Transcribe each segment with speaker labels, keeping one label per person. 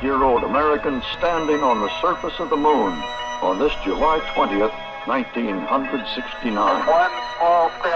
Speaker 1: 38 year old American standing on the surface of the moon on this July 20th, 1969.
Speaker 2: One small step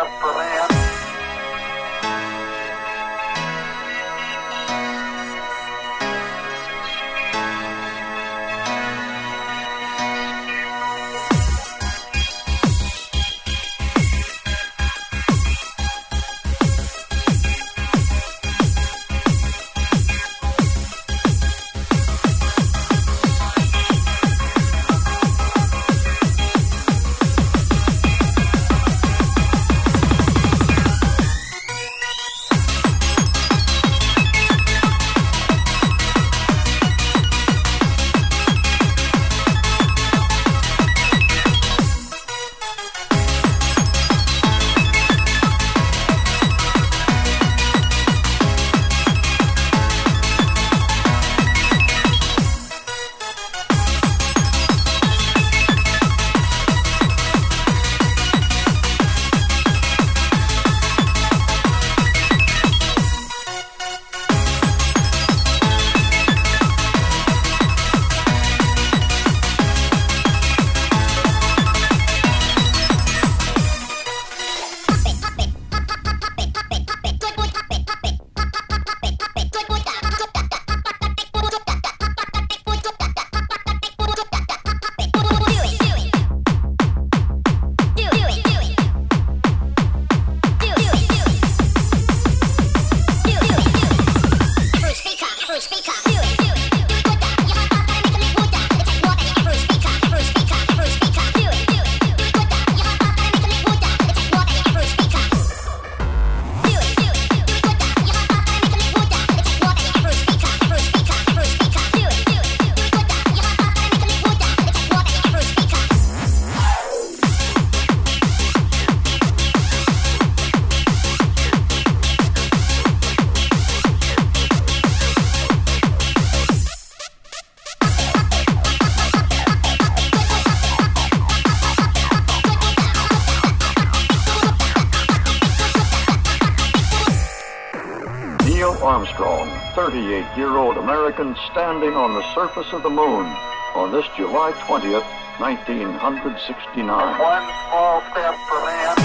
Speaker 1: 38 year old American, standing on the surface of the moon on this July 20th, 1969.
Speaker 2: One small step for man.